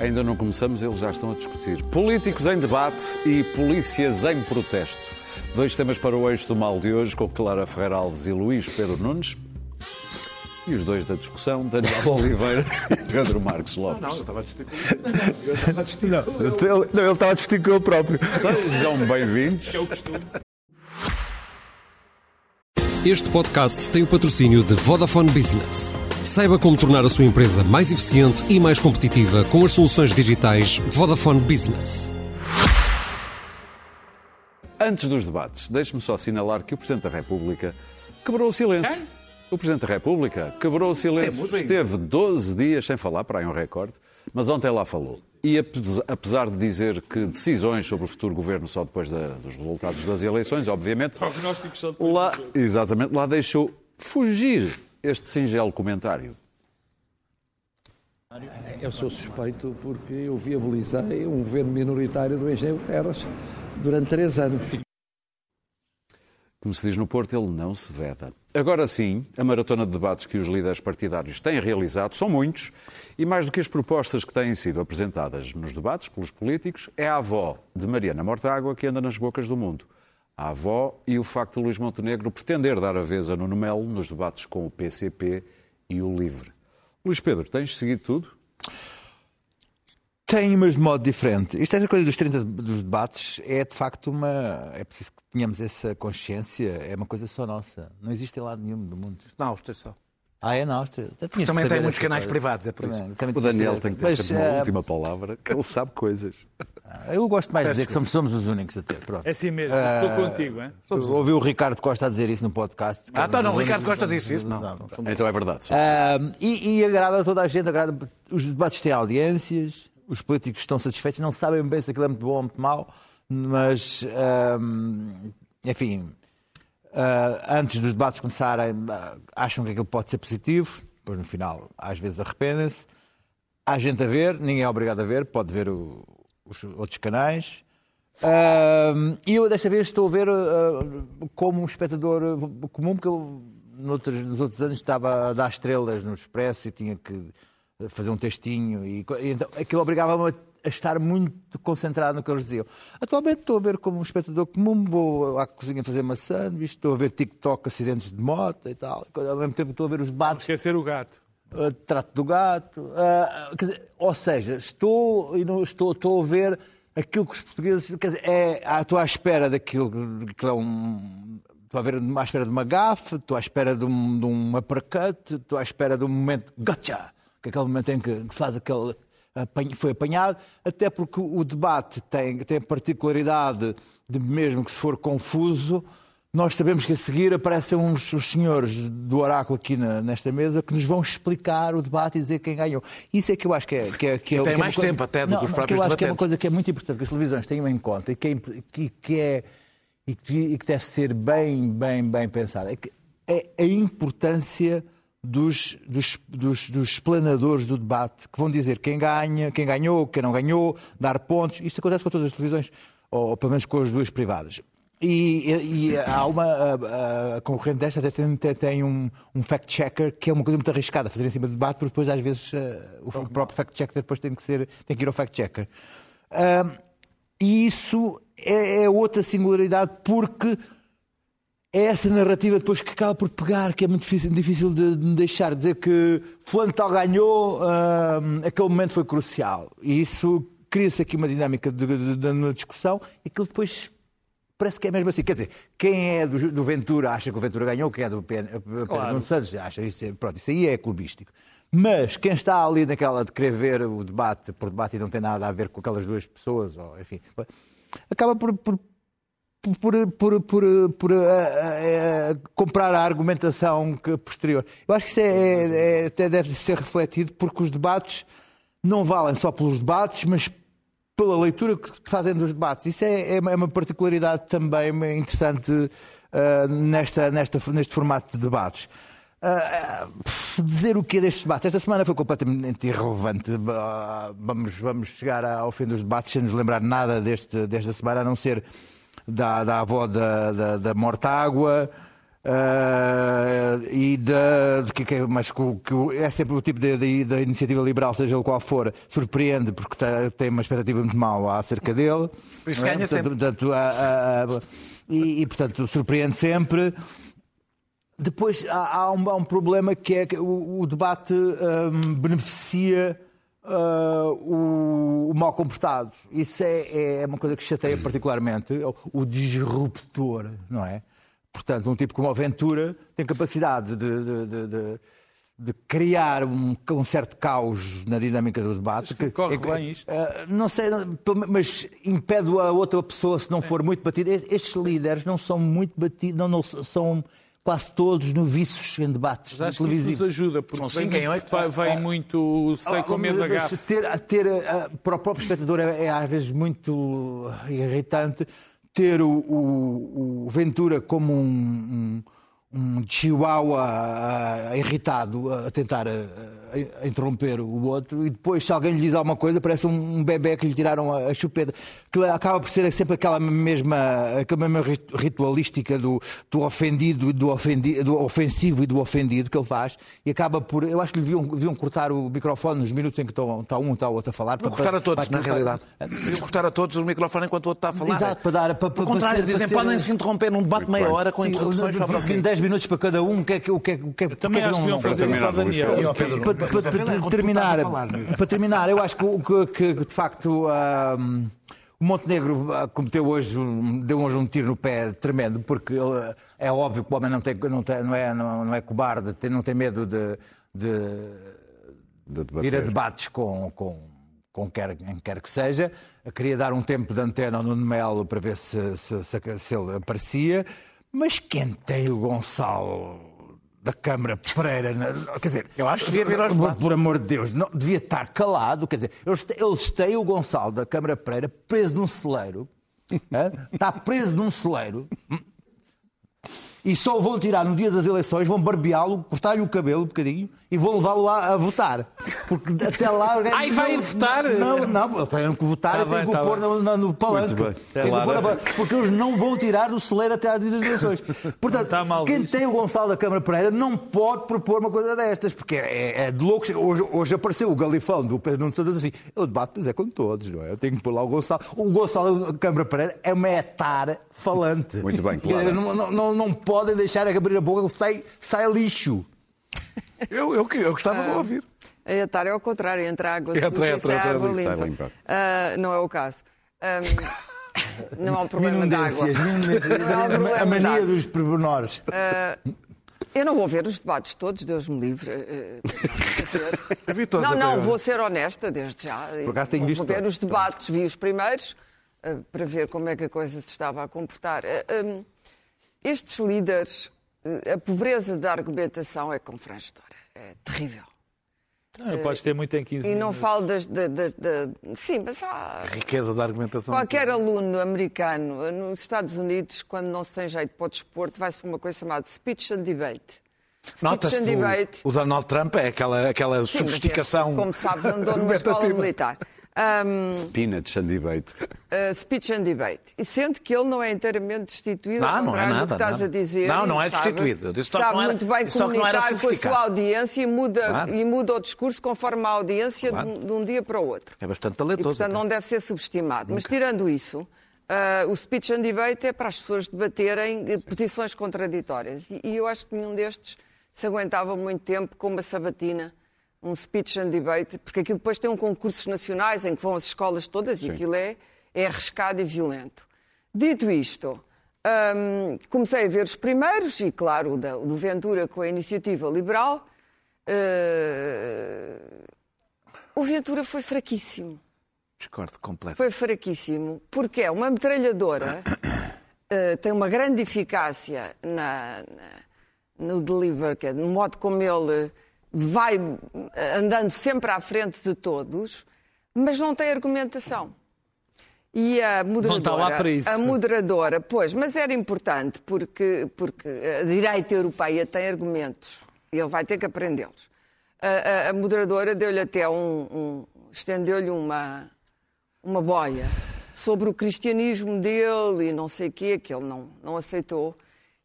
Ainda não começamos, eles já estão a discutir. Políticos em debate e polícias em protesto. Dois temas para o eixo do mal de hoje, com Clara Ferreira Alves e Luís Pedro Nunes. E os dois da discussão, Daniel Oliveira e Pedro Marcos Lopes. Não, eu estava a discutir com ele. Eu estava a discutir Não, ele, não, ele estava a discutir com ele próprio. Sejam bem-vindos. É o costume. Este podcast tem o patrocínio de Vodafone Business. Saiba como tornar a sua empresa mais eficiente e mais competitiva com as soluções digitais Vodafone Business. Antes dos debates, deixe-me só assinalar que o Presidente da República quebrou o silêncio. O Presidente da República quebrou o silêncio. Temos. Esteve 12 dias sem falar, para aí um recorde, mas ontem lá falou. E apes- apesar de dizer que decisões sobre o futuro governo só depois da- dos resultados das eleições, obviamente, Prognósticos só depois. lá, exatamente, lá deixou fugir este singelo comentário. Eu sou suspeito porque eu viabilizei um governo minoritário do Engenheiro Terras durante três anos. Como se diz no Porto, ele não se veta. Agora sim, a maratona de debates que os líderes partidários têm realizado são muitos e mais do que as propostas que têm sido apresentadas nos debates pelos políticos, é a avó de Mariana Mortágua que anda nas bocas do mundo. A avó e o facto de Luís Montenegro pretender dar a vez a Nuno Melo nos debates com o PCP e o LIVRE. Luís Pedro, tens seguido tudo? Tem, mas de modo diferente. Isto, esta coisa dos 30 de- dos debates é de facto uma. É preciso que tenhamos essa consciência, é uma coisa só nossa. Não existe em lado nenhum do mundo. Na Áustria só. Ah, é. Então tinhas que Também tem muitos canais coisa. privados, é por isso. Também- também O Daniel tem que ter Mas, sempre uma eh, última palavra, que ele sabe coisas. Eu gosto mais de dizer que somos, somos os únicos a ter. Pronto. É assim mesmo, estou contigo. Hein? Eu ouvi o Ricardo Costa a dizer isso no podcast. Ah, tá, éramos não, o Ricardo Costa disse isso, não. Então é verdade. Ah, e, e agrada a toda a gente, agrada. Os debates têm audiências, os políticos estão satisfeitos, não sabem bem se aquilo é muito bom ou muito mau, mas, ah, enfim, ah, antes dos debates começarem, ah, acham que aquilo pode ser positivo, depois no final, às vezes, arrependem-se. Há gente a ver, ninguém é obrigado a ver, pode ver o- os outros canais. Ah, E eu desta vez estou a ver ah, como um espectador ah, comum, porque eu noutros- nos outros anos estava a dar estrelas no Expresso e tinha que fazer um textinho e, e então aquilo obrigava-me a estar muito concentrado no que eles diziam. Atualmente estou a ver como um espectador comum, vou à cozinha fazer uma sanduíche, estou a ver TikTok, acidentes de moto e tal, ao mesmo tempo estou a ver os debates Esquecer o gato. Uh, trato do gato. uh, quer dizer, ou seja, estou, e não estou, estou a ver aquilo que os portugueses. Quer dizer, é, ah, estou à espera daquilo que é um. Estou a ver à espera de uma gafe, estou à espera de um, de um uppercut, estou à espera de um momento gotcha, que é aquele momento em que, que faz aquele. Foi apanhado, até porque o debate tem, tem a particularidade de, mesmo que se for confuso, nós sabemos que a seguir aparecem uns os senhores do oráculo aqui na- nesta mesa que nos vão explicar o debate e dizer quem ganhou. Isso é que eu acho que é. Que é, que é tem que é mais coisa- tempo até do que os próprios eu acho que é uma coisa que é muito importante que as televisões tenham em conta e que é, que, que é e que, que deve ser bem, bem, bem pensada. É, que é a importância dos, dos, dos, dos explanadores do debate que vão dizer quem ganha, quem ganhou, quem não ganhou, dar pontos. Isto acontece com todas as televisões, ou, pelo menos com as duas privadas. E, e- há uma a, a concorrente desta até tem, tem um, um fact-checker que é uma coisa muito arriscada fazer em cima do debate, porque depois às vezes eh, o próprio fact-checker depois tem que, ser, tem que ir ao fact-checker. Ahm, e isso é, é outra singularidade porque é essa narrativa depois que acaba por pegar, que é muito difícil, difícil de, de deixar, dizer que fulano tal ganhou, ahm, aquele momento foi crucial. E isso cria-se aqui uma dinâmica na discussão e aquilo depois parece que é mesmo assim. Quer dizer, quem é do, do Ventura acha que o Ventura ganhou, quem é do Pedro Nuno Santos acha isso, é- pronto, isso aí é clubístico. Mas quem está ali naquela de querer ver o debate por debate e não tem nada a ver com aquelas duas pessoas, ou enfim, acaba por, por, por, por, por, por, eh, eh, comprar a argumentação posterior. Eu acho que isso é, é- é- até deve ser refletido porque os debates não valem só pelos debates, mas pela leitura que fazem dos debates. Isso é, é uma- é uma particularidade também interessante ah, nesta, nesta, neste formato de debates. Ah, dizer o que é destes debates? Esta semana foi completamente irrelevante. Ah, Vamos, vamos chegar ao fim dos debates sem nos lembrar nada deste, desta semana, a não ser da, da avó da, da, da Mortágua, ah, e da, que, que, mas que, o- que o- é sempre o tipo de, da iniciativa liberal, seja ele qual for, surpreende porque tá- tem uma expectativa muito mal acerca dele. Por isso é? ganha Portanto, sempre. portanto, a- a- a- e, e, portanto, surpreende sempre. Depois há, há um, há um problema que é que o, o debate hum, beneficia ah, o, o mal comportado. Isso é, é uma coisa que chateia particularmente o, o disruptor, não é? Portanto, um tipo como a Ventura tem capacidade de, de- de- de- criar um, um certo caos na dinâmica do debate. que corre é que- bem isto. ah, não sei, mas impede a outra pessoa se não for muito batida. Estes líderes não são muito batidos, não, não são quase todos noviços em debates Mas acho que isso nos televisivos. ajuda, porque São vem, cinco em muito, oito. vai- vai muito sei Ah, com medo da ter, ter, ah, para o próprio espectador é, é às vezes muito irritante ter o, o- o Ventura como um, um, um chihuahua ah, irritado a tentar ah, a- a interromper o outro e depois se alguém lhe diz alguma coisa parece um, um bebê que lhe tiraram a, a chupeta que acaba por ser sempre aquela mesma, aquela mesma rit- ritualística do, do ofendido, do, ofendi, do ofensivo e do ofendido que ele faz e acaba por, eu acho que lhe deviam, deviam cortar o microfone nos minutos em que estão, está um e está o outro a falar Vou cortar a todos, na realidade. Deviam cortar a todos o microfone enquanto o outro está a falar. Exato, para dar- para- para contrário, ser- dizem, para ser- podem se interromper num debate de meia hora com interrupções sobre o quê? 10 minutos para cada um, o que é que o que é, o que é, Também é acho que não- deviam fazer isso ao terminar, Daniel. Ó, Pedro, para, terminar, para eu acho que, o- que- que, de facto o Montenegro ah, cometeu hoje, deu hoje um tiro no pé tremendo, porque ele- é óbvio que o homem não, tem, não, tem- não, é, não, não é cobarde, tem- não tem medo de, de, De de ir a debates com, com, com quer, quem quer que seja. Eu queria dar um tempo de antena ao Nuno Melo para ver se, se, se, se ele aparecia. Mas quem tem o Gonçalo da Câmara Pereira. Quer dizer, Eu acho que devia vir aos por, debates. por amor de Deus, não, devia estar calado. Quer dizer, eles, eles têm o Gonçalo da Câmara Pereira preso num celeiro. Está preso num celeiro. E só vão tirar no dia das eleições, vão barbeá-lo, cortar-lhe o cabelo um bocadinho e vão levá-lo a, a votar. Porque até lá. o Ai, vai não- votar? Não, não, eles têm que votar Tá e têm bem, que tá o pôr no, no, no palanque. Muito bem. Tem que o pôr Porque eles não vão tirar do celeiro até às eleições. Portanto, mal quem visto. tem o Gonçalo da Câmara Pereira não pode propor uma coisa destas, porque é, é de loucos. Hoje, hoje apareceu o galifão do Pedro Nuno Santos assim: eu debato, mas é com todos, não é? Eu tenho que pôr lá o Gonçalo. O Gonçalo da Câmara Pereira é uma etar falante. Muito bem, claro. Não, não, não, não podem deixar abrir a boca, sai, sai lixo. Eu, eu, eu gostava de ouvir. A etar é ao contrário, entra água Entra, suja e entra, sai entra, água limpa. limpa. Ah, não é o caso. Ahm, não há um problema de água. Não há um a mania dos pormenores. Eu não vou ver os debates todos, Deus me livre. todos Não, não, vou ser honesta desde já. Por acaso tenho vou visto ver todos. os debates, vi os primeiros, para ver como é que a coisa se estava a comportar. Hum, Estes líderes, a pobreza da argumentação é confrangedora. É terrível. Não, podes ter muito em 15 E não minutos. falo das. da- da- da- sim, mas há. Riqueza da argumentação. Qualquer aluno americano nos Estados Unidos, quando não se tem jeito para o desporto, vai-se para uma coisa chamada speech and debate. Speech Nota-se and que debate. o, o Donald Trump é aquela, aquela Sim, mas sofisticação. Como sabes, andou numa escola militar. Um, Spinach and debate. uh, speech and debate. E sendo que ele não é inteiramente destituído, Não, ao não é nada, que estás nada. a dizer. Não, não e é destituído. Disse sabe não era- muito bem comunicar com a sua audiência e muda, Claro. e muda o discurso conforme a audiência Claro. de, de um dia para o outro. É bastante E, talentoso. portanto, até. não deve ser subestimado. Mas, tirando isso, ah, o speech and debate é para as pessoas debaterem eh, posições contraditórias. E, e eu acho que nenhum destes se aguentava muito tempo com uma sabatina, um speech and debate, porque aquilo depois tem um concursos nacionais em que vão as escolas todas e aquilo é, é arriscado e violento. Dito isto, hum, comecei a ver os primeiros, e claro, o da- o do Ventura com a iniciativa liberal. eh, o Ventura foi fraquíssimo. Discordo completamente. Foi fraquíssimo, porque é uma metralhadora, eh, tem uma grande eficácia na, na- no deliver, no modo como ele vai andando sempre à frente de todos, mas não tem argumentação. E a moderadora, para isso. a moderadora, pois, mas era importante porque, porque a direita europeia tem argumentos e ele vai ter que aprendê-los. A, a- a moderadora deu-lhe até um, um- estendeu-lhe uma, uma boia sobre o cristianismo dele e não sei o quê, que ele não, não aceitou.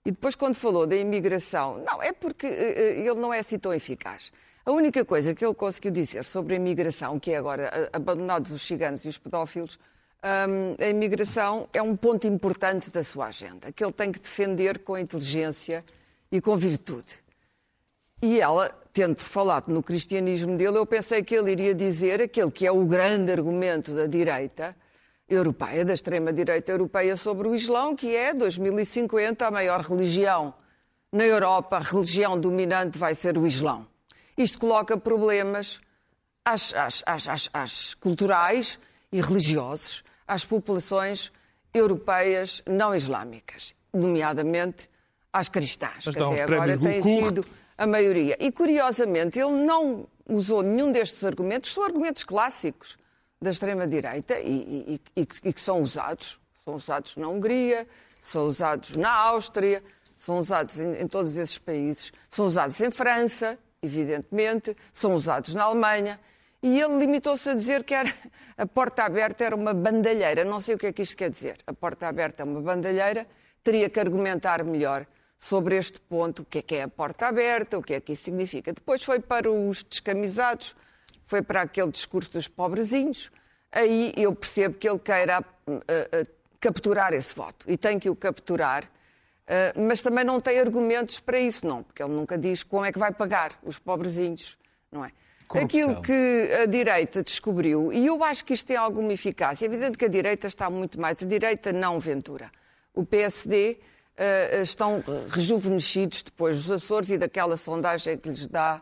E depois, quando falou da imigração, não, é porque eh, ele não é assim tão eficaz. A única coisa que ele conseguiu dizer sobre a imigração, que é agora eh, abandonados os ciganos e os pedófilos, hum, a imigração é um ponto importante da sua agenda, que ele tem que defender com inteligência e com virtude. E ela, tendo falado no cristianismo dele, eu pensei que ele iria dizer aquele que é o grande argumento da direita europeia, da extrema-direita europeia sobre o Islão, que é 2050 a maior religião na Europa, a religião dominante vai ser o Islão. Isto coloca problemas às, às, às, às culturais e religiosos às populações europeias não islâmicas, nomeadamente às cristãs, Mas que até agora têm sido a maioria. E, curiosamente, ele não usou nenhum destes argumentos, são argumentos clássicos da extrema-direita e, e- e- e que são usados. São usados na Hungria, são usados na Áustria, são usados em, em todos esses países, são usados em França, evidentemente, são usados na Alemanha. E ele limitou-se a dizer que era, a porta aberta era uma bandalheira. Não sei o que é que isto quer dizer. A porta aberta é uma bandalheira, teria que argumentar melhor sobre este ponto, o que é que é a porta aberta, o que é que isso significa. Depois foi para os descamisados, foi para aquele discurso dos pobrezinhos. Aí eu percebo que ele queira uh, uh, capturar esse voto e tem que o capturar, uh, mas também não tem argumentos para isso, não, porque ele nunca diz como é que vai pagar os pobrezinhos, não é? Aquilo que a direita descobriu, e eu acho que isto tem alguma eficácia, é evidente que a direita está muito mais, a direita não Ventura. O PSD uh, estão rejuvenescidos depois dos Açores e daquela sondagem que lhes dá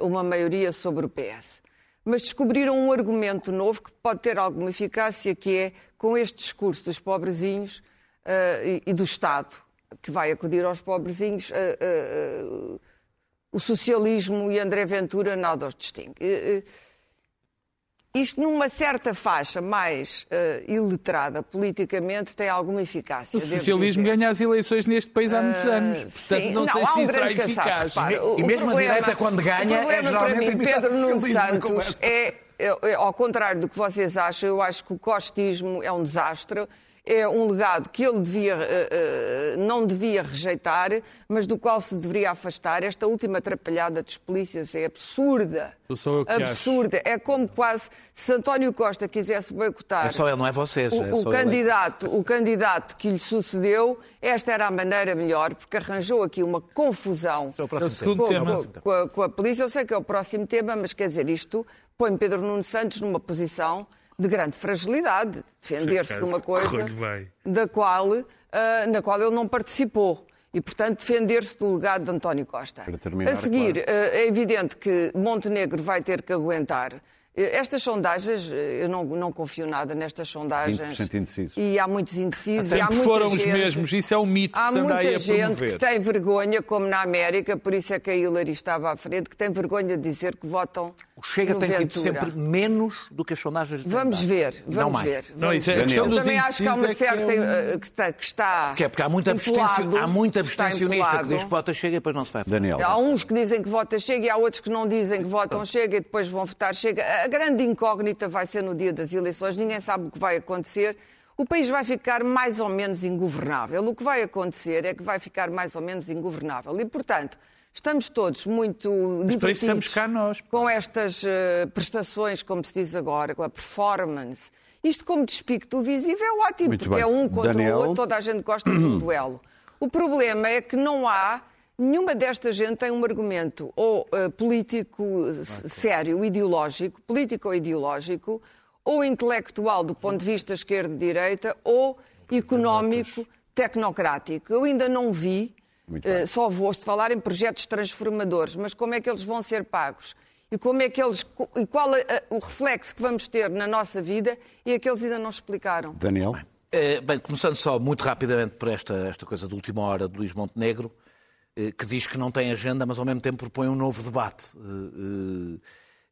uh, uma maioria sobre o PS. Mas descobriram um argumento novo que pode ter alguma eficácia, que é com este discurso dos pobrezinhos uh, e, e, do Estado, que vai acudir aos pobrezinhos, uh, o socialismo e André Ventura nada os distingue. Isto, numa certa faixa mais uh, iletrada politicamente, tem alguma eficácia. O socialismo ganha as eleições neste país há muitos anos. Portanto, sim, não, não, sei há se um isso será grande eficaz. cansaço, repara, o- E o mesmo a problema- direita, quando ganha, o problema é geralmente para mim, Pedro o Nuno Santos é, é- é, ao contrário do que vocês acham, eu acho que o costismo é um desastre. É um legado que ele devia, eh, eh, não devia rejeitar, mas do qual se deveria afastar. Esta última atrapalhada dos polícias é absurda. Sou só eu que acho. absurda. É como quase se António Costa quisesse boicotar É só ele, não é vocês. o, é o ele. candidato, o candidato que lhe sucedeu, esta era a maneira melhor, porque arranjou aqui uma confusão É É com a, com a polícia. Eu sei que é o próximo tema, mas quer dizer, isto põe Pedro Nuno Santos numa posição de grande fragilidade, defender-se de uma coisa da qual, ah, na qual ele não participou. E, portanto, defender-se do legado de António Costa. Para terminar, a seguir, claro. ah, é evidente que Montenegro vai ter que aguentar. Estas sondagens, eh, eu não, não confio nada nestas sondagens. 20% indecisos. E há muitos indecisos. e há muita foram os gente- mesmos. Isso é um mito Há que muita gente que tem vergonha, como na América, por isso é que a Hillary estava à frente, que tem vergonha de dizer que votam O Chega tem tido sempre menos do que as sondagens têm Vamos ver, Não vamos mais. ver. Não, vamos é ver. questão Eu dos também acho que há uma é que é certa. um- eh, que está. Que está Porque é porque há muito, empolado, há muito abstencionista que diz que vota Chega e depois não se vai. Daniel. Há uns que dizem que vota Chega e há outros que não dizem que votam Chega e depois vão votar Chega. A grande incógnita vai ser no dia das eleições, ninguém sabe o que vai acontecer. O país vai ficar mais ou menos ingovernável. O que vai acontecer é que vai ficar mais ou menos ingovernável. E, portanto, estamos todos muito Mas divertidos estamos cá nós. com estas eh, prestações, como se diz agora, com a performance. Isto como despique televisivo é ótimo, Muito porque bem. é um contra Daniel. o outro, toda a gente gosta de um duelo. O problema é que não há, nenhuma desta gente tem um argumento ou eh, político eh, sério, ideológico, político ou ideológico, ou intelectual do ponto de vista esquerda-direita, ou económico, tecnocrático. Eu ainda não vi, eh, só vou falar em projetos transformadores, mas como é que eles vão ser pagos? E, como é que eles, e qual é, o reflexo que vamos ter na nossa vida e é que eles ainda não explicaram. Daniel? Bem, começando só muito rapidamente por esta, esta coisa de última hora de Luís Montenegro, que diz que não tem agenda, mas ao mesmo tempo propõe um novo debate. eh, eh,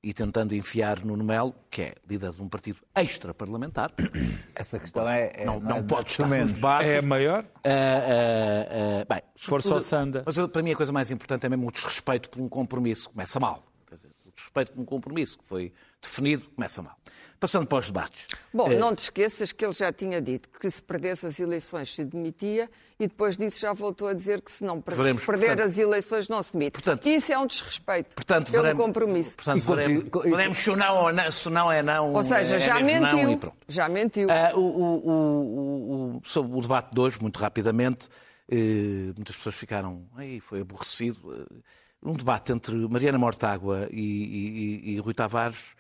E tentando enfiar Nuno Melo, que é líder de um partido extra-parlamentar, Essa questão é. é não, não é pode de estar menos. nos debates. É a maior? Ah, ah, ah, bem, Força ao Sanda. Mas para mim a coisa mais importante é mesmo o desrespeito por um compromisso. Começa mal. Quer dizer, o desrespeito com um compromisso que foi definido, começa mal. Passando para os debates. Bom, Eh, não te esqueças que ele já tinha dito que se perdesse as eleições se demitia e depois disso já voltou a dizer que se não per- Veremos, se perder portanto- as eleições não se demite. Portanto- Isso é um desrespeito Portanto, pelo veremos, compromisso. Portanto, E veremos, e- veremos se não ou não, se não é não. Ou seja, é já não mentiu. e pronto. Já mentiu. Ah, o, o- o- o- sobre o debate de hoje, muito rapidamente, eh, muitas pessoas ficaram. Ei, foi aborrecido. Eh, um debate entre Mariana Mortágua e, e- e- e Rui Tavares,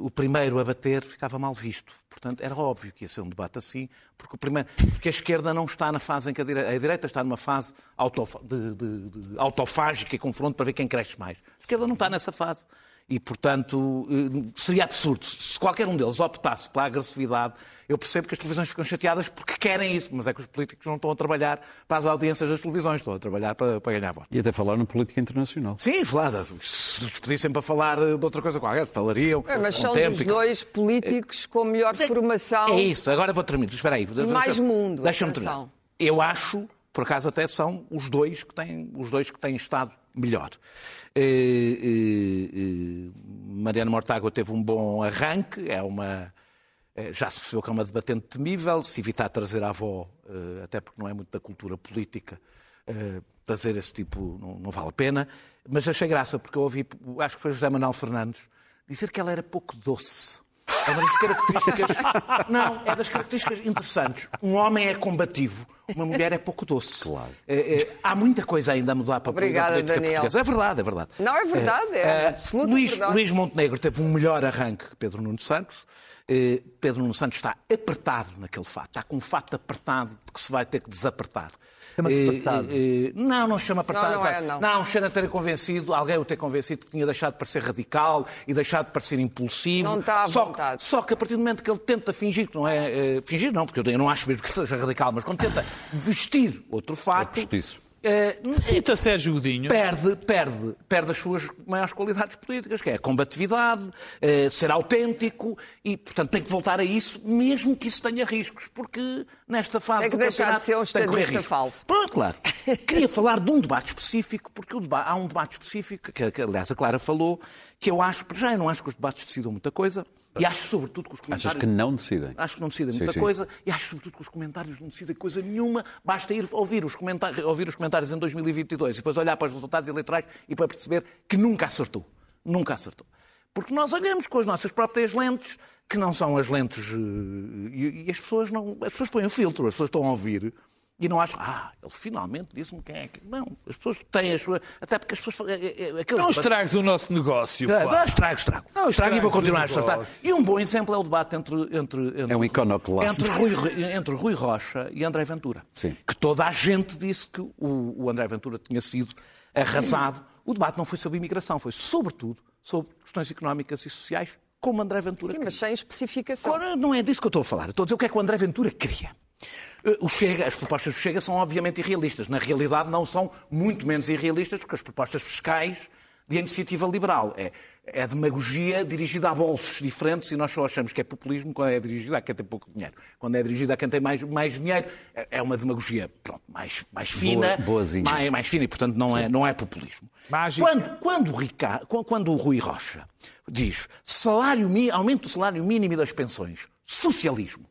o primeiro a bater ficava mal visto. Portanto, era óbvio que ia ser um debate assim, porque, o primeiro, porque a esquerda não está na fase em que a direita, a direita está numa fase de autofágica e confronto para ver quem cresce mais. A esquerda não está nessa fase. E, portanto, eh, seria absurdo. Se qualquer um deles optasse pela agressividade, eu percebo que as televisões ficam chateadas porque querem isso, mas é que os políticos não estão a trabalhar para as audiências das televisões, estão a trabalhar para, para ganhar votos. E até falar na política internacional. Sim, Vlada, se nos pedissem para falar de outra coisa qualquer, falariam. É, mas com são tempo dos e- dois políticos com melhor formação. É isso, agora vou terminar. Espera aí. E mais mundo, Deixa-me terminar. Eu acho, por acaso até são os dois que têm, os dois que têm estado melhor. Eh, eh, eh, Mariana Mortágua teve um bom arranque, é uma. Já se percebeu que é uma debatente temível, se evitar trazer a avó, até porque não é muito da cultura política, trazer esse tipo não, não vale a pena. Mas achei graça, porque eu ouvi, acho que foi José Manuel Fernandes, dizer que ela era pouco doce. É uma das características. Não, é das características interessantes. Um homem é combativo, uma mulher é pouco doce. Claro. É, é, há muita coisa ainda a mudar para a Obrigada, política Daniel. portuguesa. É verdade, é verdade. Não, é verdade, é absoluta Luís, verdade. Luís Montenegro teve um melhor arranque que Pedro Nuno Santos. Eh, Pedro Nuno Santos está apertado naquele fato. Está com um fato apertado de que se vai ter que desapertar. Chama-se passado. não, não chama apertado. Não, não é, não. Não, cheira a ter convencido, alguém o ter convencido que tinha deixado de parecer radical e deixado de parecer impulsivo. Não está à só, vontade. Só que a partir do momento que ele tenta fingir que não é. eh, fingir não, porque eu não acho mesmo que seja radical, mas quando tenta vestir outro fato. É eh, Cita Sérgio Godinho. perde, perde, perde as suas maiores qualidades políticas, que é a combatividade, eh, ser autêntico e, portanto, tem que voltar a isso, mesmo que isso tenha riscos, porque nesta fase Tem que do deixar campeonato de ser um tem que correr estadista riscos. falso. Pronto, claro. Queria falar de um debate específico, porque deba- há um debate específico, que, que, aliás a Clara falou, que eu acho, já eu não acho que os debates decidam muita coisa, e acho sobretudo que os comentários... Achas que não decidem? Acho que não decidem Sim, muita sim. coisa e acho sobretudo que os comentários não decidem coisa nenhuma. Basta ir ouvir os, comentários, ouvir os comentários em 2022 e depois olhar para os resultados eleitorais e para perceber que nunca acertou. Nunca acertou. Porque nós olhamos com as nossas próprias lentes, que não são as lentes. eh, E, e as pessoas não. As pessoas põem um filtro, as pessoas estão a ouvir. E não acham, ah, ele finalmente disse-me quem é que. Não, as pessoas têm as suas. Até porque as pessoas. eh, eh, aqueles Não estragues o nosso negócio. Pá. tá, estrago, estrago. Não, estrago e vou continuar a negócio. E um bom exemplo é o debate entre, entre, entre É um iconoclasto. Entre Rui, entre Rui Rocha e André Ventura. Sim. Que toda a gente disse que o, o André Ventura tinha sido arrasado. O debate não foi sobre imigração, foi sobretudo sobre questões económicas e sociais, como André Ventura Sim, queria. mas sem especificação. Agora, não é disso que eu estou a falar. Eu estou a dizer o que é que o André Ventura queria. Eh, O Chega, as propostas do Chega são obviamente irrealistas. Na realidade, não são muito menos irrealistas do que as propostas fiscais de iniciativa liberal. É, é demagogia dirigida a bolsos diferentes e nós só achamos que é populismo quando é dirigida a quem tem pouco dinheiro. Quando é dirigida a quem tem mais, mais dinheiro, é é uma demagogia pronto, mais, mais fina. boazinha. Mais, mais fina e, portanto, não é, não é populismo. Quando, quando, Ricardo, quando- quando o Rui Rocha diz salário, aumento do salário mínimo e das pensões, socialismo,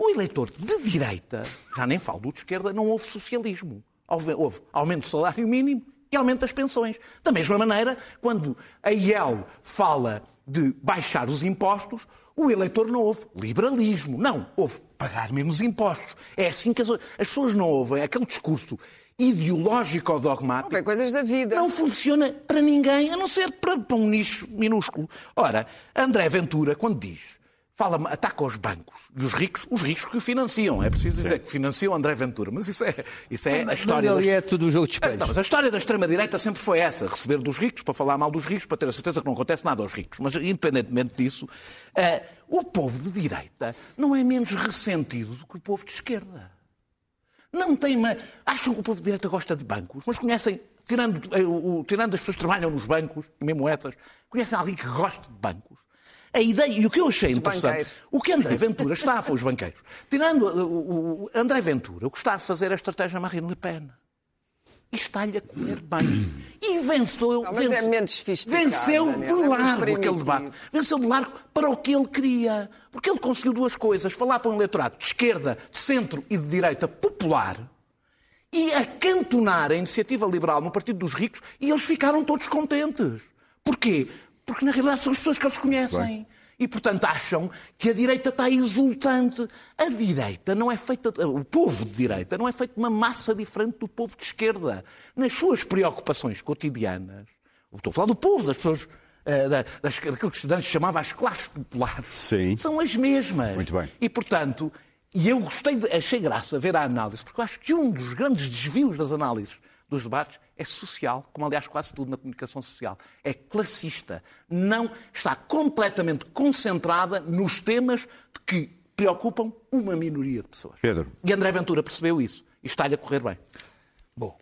o eleitor de direita, já nem falo do de esquerda, não houve socialismo. Houve, houve aumento do salário mínimo e aumento das pensões. Da mesma maneira, quando a IEL fala de baixar os impostos, o eleitor não houve liberalismo. Não, houve pagar menos impostos. É assim que as, as pessoas não ouvem aquele discurso ideológico ou dogmático. Vê coisas da vida. Não funciona para ninguém, a não ser para, para um nicho minúsculo. Ora, André Ventura, quando diz, fala, ataca os bancos e os ricos, os ricos que o financiam. É preciso dizer que financiam André Ventura. Mas isso é, isso é a Mas história ali das- é tudo um jogo de espelhos. não, mas a história da extrema-direita sempre foi essa: receber dos ricos para falar mal dos ricos, para ter a certeza que não acontece nada aos ricos. Mas, independentemente disso, eh, o povo de direita não é menos ressentido do que o povo de esquerda. Não tem uma... Acham que o povo de direita gosta de bancos, mas conhecem, tirando, o- o- tirando as pessoas que trabalham nos bancos, mesmo essas, conhecem alguém que gosta de bancos. A ideia, e o que eu achei interessante, banqueiros. o que André Ventura está, foi os banqueiros, tirando uh, o, o- o André Ventura, o que está a fazer é a estratégia Marine Le Pen. e está-lhe a correr bem. E venceu, Não, mas é menos venceu Daniel, de é muito largo aquele primitivo. debate. Venceu de largo para o que ele queria. Porque ele conseguiu duas coisas: falar para um eleitorado de esquerda, de centro e de direita popular e acantonar a iniciativa liberal no Partido dos Ricos e eles ficaram todos contentes. Porquê? Porque na realidade são as pessoas que eles conhecem. E, portanto, acham que a direita está exultante. A direita não é feita. O povo de direita não é feito de uma massa diferente do povo de esquerda. Nas suas preocupações cotidianas. Estou a falar do povo, das pessoas. eh, da- das, daquilo que os estudantes chamavam as classes populares. Sim. São as mesmas. Muito bem. E, portanto, e eu gostei, de, achei graça ver a análise, porque eu acho que um dos grandes desvios das análises dos debates é social, como aliás quase tudo na comunicação social. É classista. Não está completamente concentrada nos temas que preocupam uma minoria de pessoas. Pedro. E André Ventura percebeu isso e está-lhe a correr bem. Bom,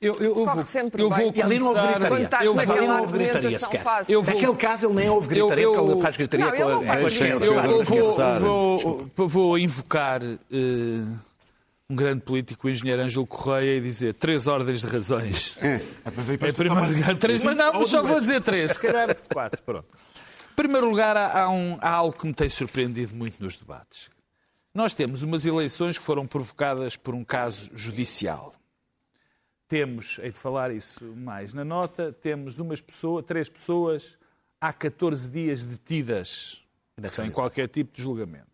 eu, eu, eu Corre vou, sempre eu bem. vou E ali não houve começar... gritaria. Quando estás eu ali não houve gritaria sequer. vou- Naquele caso ele nem houve gritaria, Eu- porque eu- ele faz gritaria Não, não com a- faz Deixem esquerda. eu- Eu, vou, Pensar. vou, vou invocar eh, um grande político, o engenheiro Ângelo Correia, e dizer três ordens de razões. Em primeiro lugar, três, mas não, só vou dizer três, se calhar quatro, pronto. Em primeiro lugar, há, há um- há algo que me tem surpreendido muito nos debates. Nós temos umas eleições que foram provocadas por um caso judicial. Temos, hei de falar isso mais na nota, temos umas pessoas, três pessoas há 14 dias detidas, sem qualquer tipo de julgamento.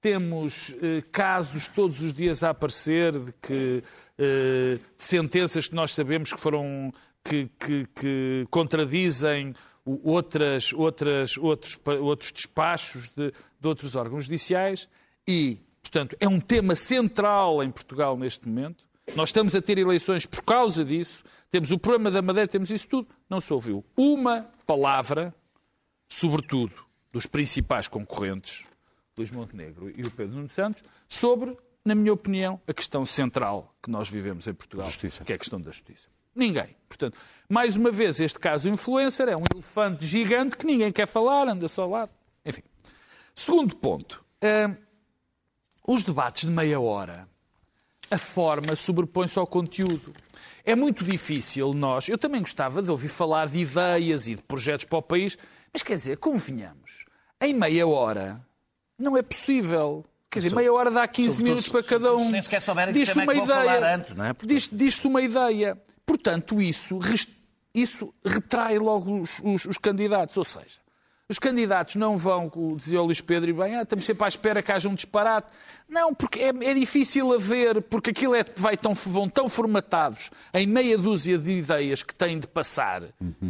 Temos eh, casos todos os dias a aparecer de que eh, sentenças que nós sabemos que foram que, que- que contradizem outras, outras, outros, outros despachos de, de outros órgãos judiciais e, portanto, é um tema central em Portugal neste momento. Nós estamos a ter eleições por causa disso. Temos o problema da Madeira, temos isso tudo. Não se ouviu uma palavra sobretudo dos principais concorrentes, Luís Montenegro e o Pedro Nuno Santos, sobre, na minha opinião, a questão central que nós vivemos em Portugal, Justiça. que é a questão da justiça. Ninguém. Portanto, mais uma vez, este caso influencer é um elefante gigante que ninguém quer falar, anda só lá. Enfim. Segundo ponto. hum, os debates de meia hora a forma sobrepõe-se ao conteúdo. É muito difícil nós. Eu também gostava de ouvir falar de ideias e de projetos para o país, mas quer dizer, convenhamos, em meia hora não é possível. Quer dizer, meia hora dá 15 sobretudo minutos para cada um. nem sequer souberem que Diz-se tema é uma que ideia. falar antes, não é? Portanto- Diz- Diz-se uma ideia. Portanto, isso, isso retrai logo os, os- os candidatos. Ou seja, os candidatos não vão, dizia o Luís Pedro, e bem, ah, estamos sempre à espera que haja um disparate. Não, porque é, é difícil haver, porque aquilo é, vai tão, vão tão formatados em meia dúzia de ideias que têm de passar,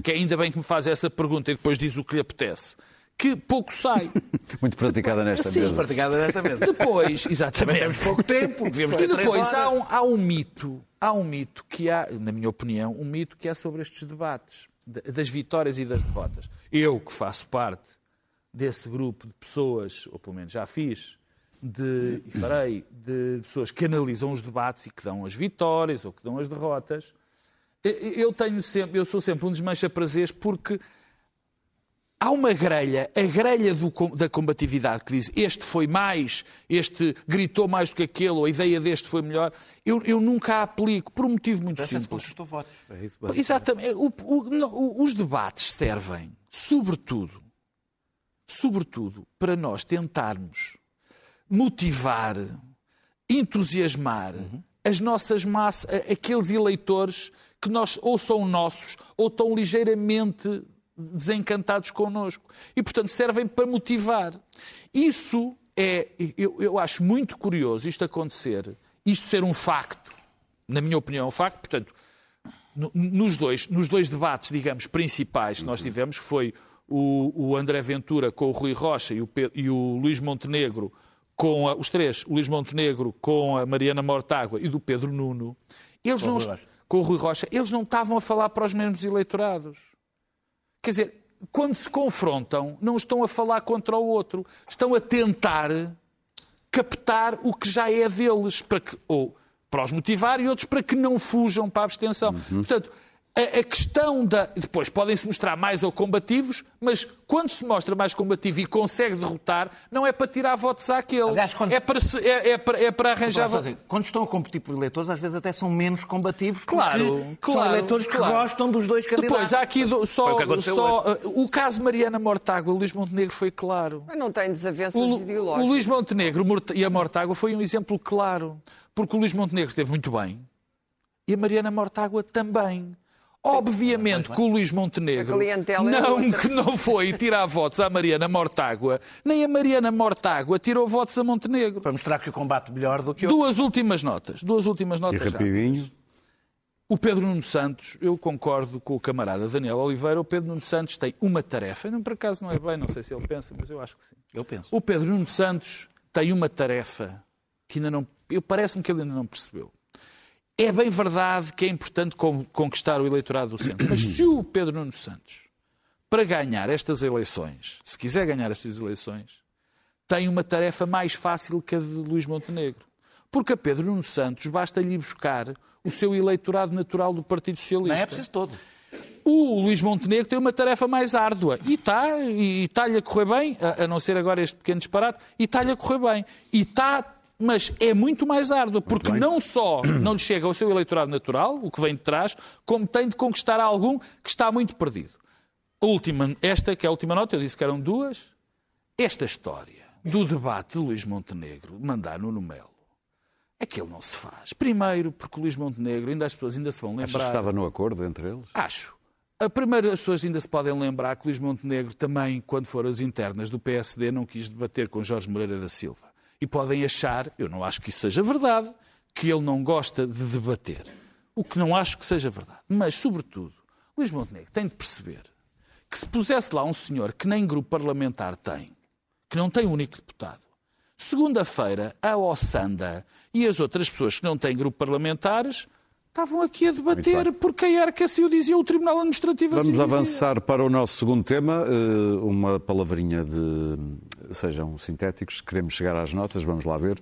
que ainda bem que me faz essa pergunta e depois diz o que lhe apetece, que pouco sai. Muito praticada nesta Sim, mesa. Praticada diretamente. Depois, exatamente. Temos pouco tempo, devíamos E ter três depois há um, há um mito, há um mito que há, na minha opinião, um mito que há sobre estes debates, de- das vitórias e das derrotas. Eu, que faço parte desse grupo de pessoas, ou pelo menos já fiz, de, e farei, de pessoas que analisam os debates e que dão as vitórias ou que dão as derrotas, eu- eu tenho sempre, eu sou sempre um desmancha-prazeres porque há uma grelha, a grelha do da combatividade que diz este foi mais, este gritou mais do que aquele, ou a ideia deste foi melhor, eu, eu nunca a aplico por um motivo muito simples. É isso, Exatamente. O- o- não, os debates servem, sobretudo, sobretudo, para nós tentarmos motivar, entusiasmar as nossas massas, aqueles eleitores que nós ou são nossos ou estão ligeiramente desencantados connosco. E, portanto, servem para motivar. Isso é, eu, eu acho muito curioso isto acontecer, isto ser um facto, na minha opinião, é um facto, portanto, no- nos dois, nos dois debates, digamos, principais que nós tivemos, que foi o, o André Ventura com o Rui Rocha e o, e o Luís Montenegro com a- os três, o Luís Montenegro com a Mariana Mortágua e do Pedro Nuno, eles não, Rui Rocha. com o Rui Rocha, eles não estavam a falar para os mesmos eleitorados. Quer dizer, quando se confrontam, não estão a falar contra o outro, estão a tentar captar o que já é deles, para que, ou para os motivar e outros para que não fujam para a abstenção. Portanto, a, a questão da. Depois podem-se mostrar mais ou combativos, mas quando se mostra mais combativo e consegue derrotar, não é para tirar votos àquele. Aliás, quando- é, para, se- é, é para, é para arranjar Quando votos. Quando estão a competir por eleitores, às vezes até são menos combativos. porque Claro, São claro, eleitores que claro. gostam dos dois candidatos. Depois, há aqui do- só, o só uh, o caso Mariana Mortágua, Luís Montenegro foi claro. Mas não tem desavenças O, ideológicas. o Luís Montenegro e a Mortágua foi um exemplo claro, porque o Luís Montenegro esteve muito bem e a Mariana Mortágua também. Obviamente que o Luís Montenegro é não, que não foi tirar votos à Mariana Mortágua, nem a Mariana Mortágua tirou votos a Montenegro. Para mostrar que o combate melhor do que o Duas últimas notas, duas últimas E notas. rápidas. rapidinho. O Pedro Nuno Santos, eu concordo com o camarada Daniel Oliveira, o Pedro Nuno Santos tem uma tarefa, não, por acaso não é bem, não sei se ele pensa, mas eu acho que sim. Eu penso. O Pedro Nuno Santos tem uma tarefa que ainda não. Eu parece-me que ele ainda não percebeu. É bem verdade que é importante con- conquistar o eleitorado do centro, mas se o Pedro Nuno Santos, para ganhar estas eleições, se quiser ganhar estas eleições, tem uma tarefa mais fácil que a de Luís Montenegro. Porque a Pedro Nuno Santos basta-lhe buscar o seu eleitorado natural do Partido Socialista. Não é preciso todo. O Luís Montenegro tem uma tarefa mais árdua e está e está-lhe a correr bem, a, a não ser agora este pequeno disparate, e está-lhe a correr bem. E está, mas é muito mais árdua, porque não só não lhe chega ao seu eleitorado natural, o que vem de trás, como tem de conquistar algum que está muito perdido. A última, esta, que é a última nota, eu disse que eram duas. Esta história do debate de Luís Montenegro mandar Nuno Melo, aquilo não se faz. Primeiro, porque o Luís Montenegro, ainda as pessoas ainda se vão lembrar. Achas que estava no acordo entre eles? Acho. A primeira, as pessoas ainda se podem lembrar que Luís Montenegro também, quando foram as internas do PSD, não quis debater com Jorge Moreira da Silva. E podem achar, eu não acho que isso seja verdade, que ele não gosta de debater. O que não acho que seja verdade. Mas, sobretudo, Luís Montenegro tem de perceber que se pusesse lá um senhor que nem grupo parlamentar tem, que não tem um único deputado, segunda-feira a Ossanda e as outras pessoas que não têm grupo parlamentares estavam aqui a debater porque a ERC assim o dizia o Tribunal Administrativo assim Vamos dizia. avançar para o nosso segundo tema. eh, Uma palavrinha de. Sejam sintéticos, queremos chegar às notas, vamos lá ver.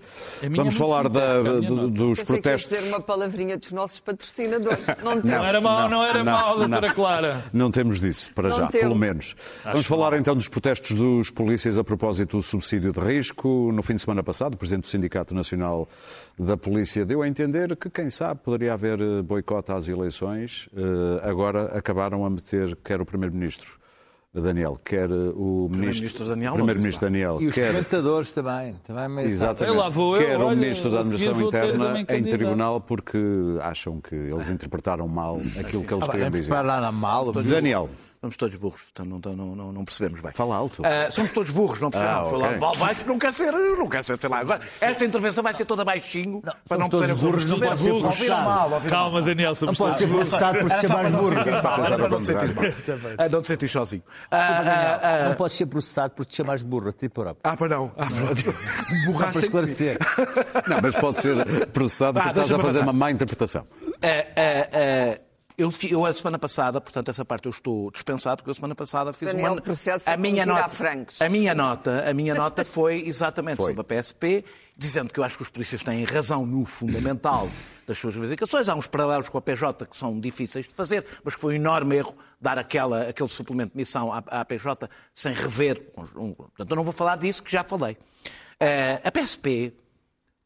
Vamos é falar da- do- dos Pensei que protestos. dizer uma palavrinha dos nossos patrocinadores. Não tem. Não era mau, não, era não, mau, doutora não. Clara. Não temos disso, para Não já, temos. pelo menos. Vamos falar então dos protestos dos polícias a propósito do subsídio de risco. No fim de semana passado, o Presidente do Sindicato Nacional da Polícia deu a entender que, quem sabe, poderia haver eh, boicote às eleições. Eh, Agora acabaram a meter quer o Primeiro-Ministro Daniel, quer eh, o Primeiro-Ministro Daniel Primeiro-Ministro Daniel, E os quer comentadores também. também é Exatamente. Eu lá vou eu, Quer o olha, Ministro da Administração Interna em tribunal porque acham que eles interpretaram mal aquilo que eles Ah, queriam vamos dizer. lá mala. Daniel, Somos todos burros, portanto não, não, não, não percebemos bem. fala alto. Ah, somos todos burros, não percebemos. Ah, Foi lá ok. de baixo, não quer ser, não quer ser, sei lá. Agora, esta intervenção vai ser toda baixinho, para não somos poder todos burros, não pode ser Ouviram processado. mal, ouviram mal. Calma, Daniel, Não somos pode todos ser processado por te chamares não burro. mal, não te Pensar sentir mal. Ah, Não te sentir sozinho. Ah, ah, ah, Não podes ser processado por te chamares burro, a ti próprio. Ah, para não. Ah, Borracha para esclarecer. Não, mas pode ser processado Ah, porque estás a fazer uma má interpretação. Eu, eu a semana passada, portanto, essa parte eu estou dispensado, porque eu a semana passada fiz Daniel uma. a minha nota, francos. a minha nota, a minha nota foi exatamente Foi. sobre a PSP, dizendo que eu acho que os polícias têm razão no fundamental das suas reivindicações. Há uns paralelos com a PJ que são difíceis de fazer, mas que foi um enorme erro dar aquela, aquele suplemento de missão à, à PJ sem rever. um- Portanto, eu não vou falar disso, que já falei. Eh, a PSP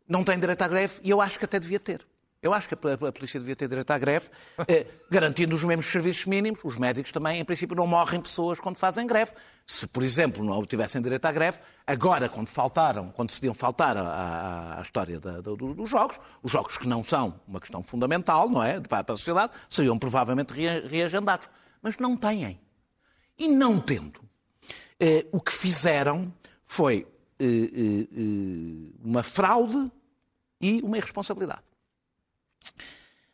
não tem direito à greve e eu acho que até devia ter. Eu acho que a, polícia devia ter direito à greve, eh, garantindo os mesmos serviços mínimos. Os médicos também, em princípio, não morrem pessoas quando fazem greve. Se, por exemplo, não tivessem direito à greve, agora, quando faltaram, quando decidiam faltar à, história da- do- do- dos jogos, os jogos que não são uma questão fundamental, não é, para, a sociedade, seriam provavelmente rea- reagendados. Mas não têm. E não tendo, eh, o que fizeram foi eh, eh, eh, uma fraude e uma irresponsabilidade.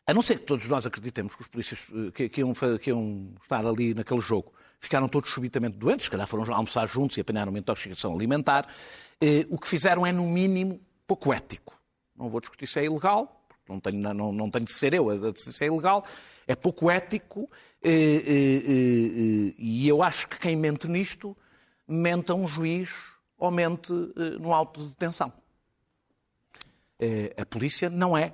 A não ser que todos nós acreditemos que os polícias eh, que, que iam, que iam estar ali naquele jogo ficaram todos subitamente doentes, se calhar foram almoçar juntos e apanharam uma intoxicação alimentar, eh, o que fizeram é, no mínimo, pouco ético. Não vou discutir se é ilegal, porque não tenho, não, não tenho de ser eu a dizer se é ilegal, é pouco ético eh, eh, eh, eh, e eu acho que quem mente nisto mente a um juiz ou mente no auto de detenção. A polícia não é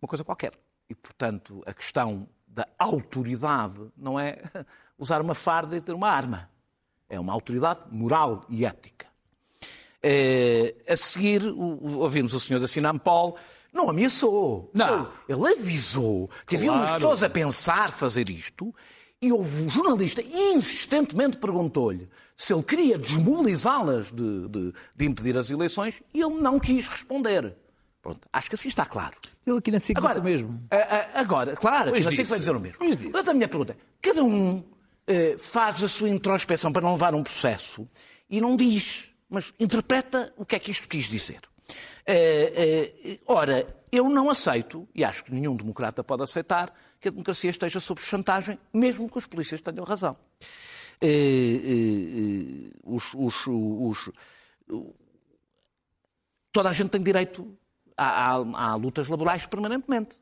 uma coisa qualquer. E, portanto, a questão da autoridade não é usar uma farda e ter uma arma. É uma autoridade moral e ética. Eh, a seguir, ouvimos o senhor da Sinampol, não ameaçou. Não. Ele, ele avisou que havia umas Claro. pessoas a pensar fazer isto e houve um jornalista insistentemente perguntou-lhe se ele queria desmobilizá-las de, de- de impedir as eleições e ele não quis responder. Pronto, acho que assim está claro. Ele aqui na SIC disse o mesmo. a- a- agora, claro, Pois que disse. vai dizer o mesmo. Pois disse. Mas a minha pergunta é, cada um eh, faz a sua introspeção para não levar um processo e não diz, mas interpreta o que é que isto quis dizer. Eh, eh, ora, eu não aceito, e acho que nenhum democrata pode aceitar, que a democracia esteja sob chantagem, mesmo que os polícias tenham razão. Os- os- os- toda a gente tem direito a- a lutas laborais permanentemente.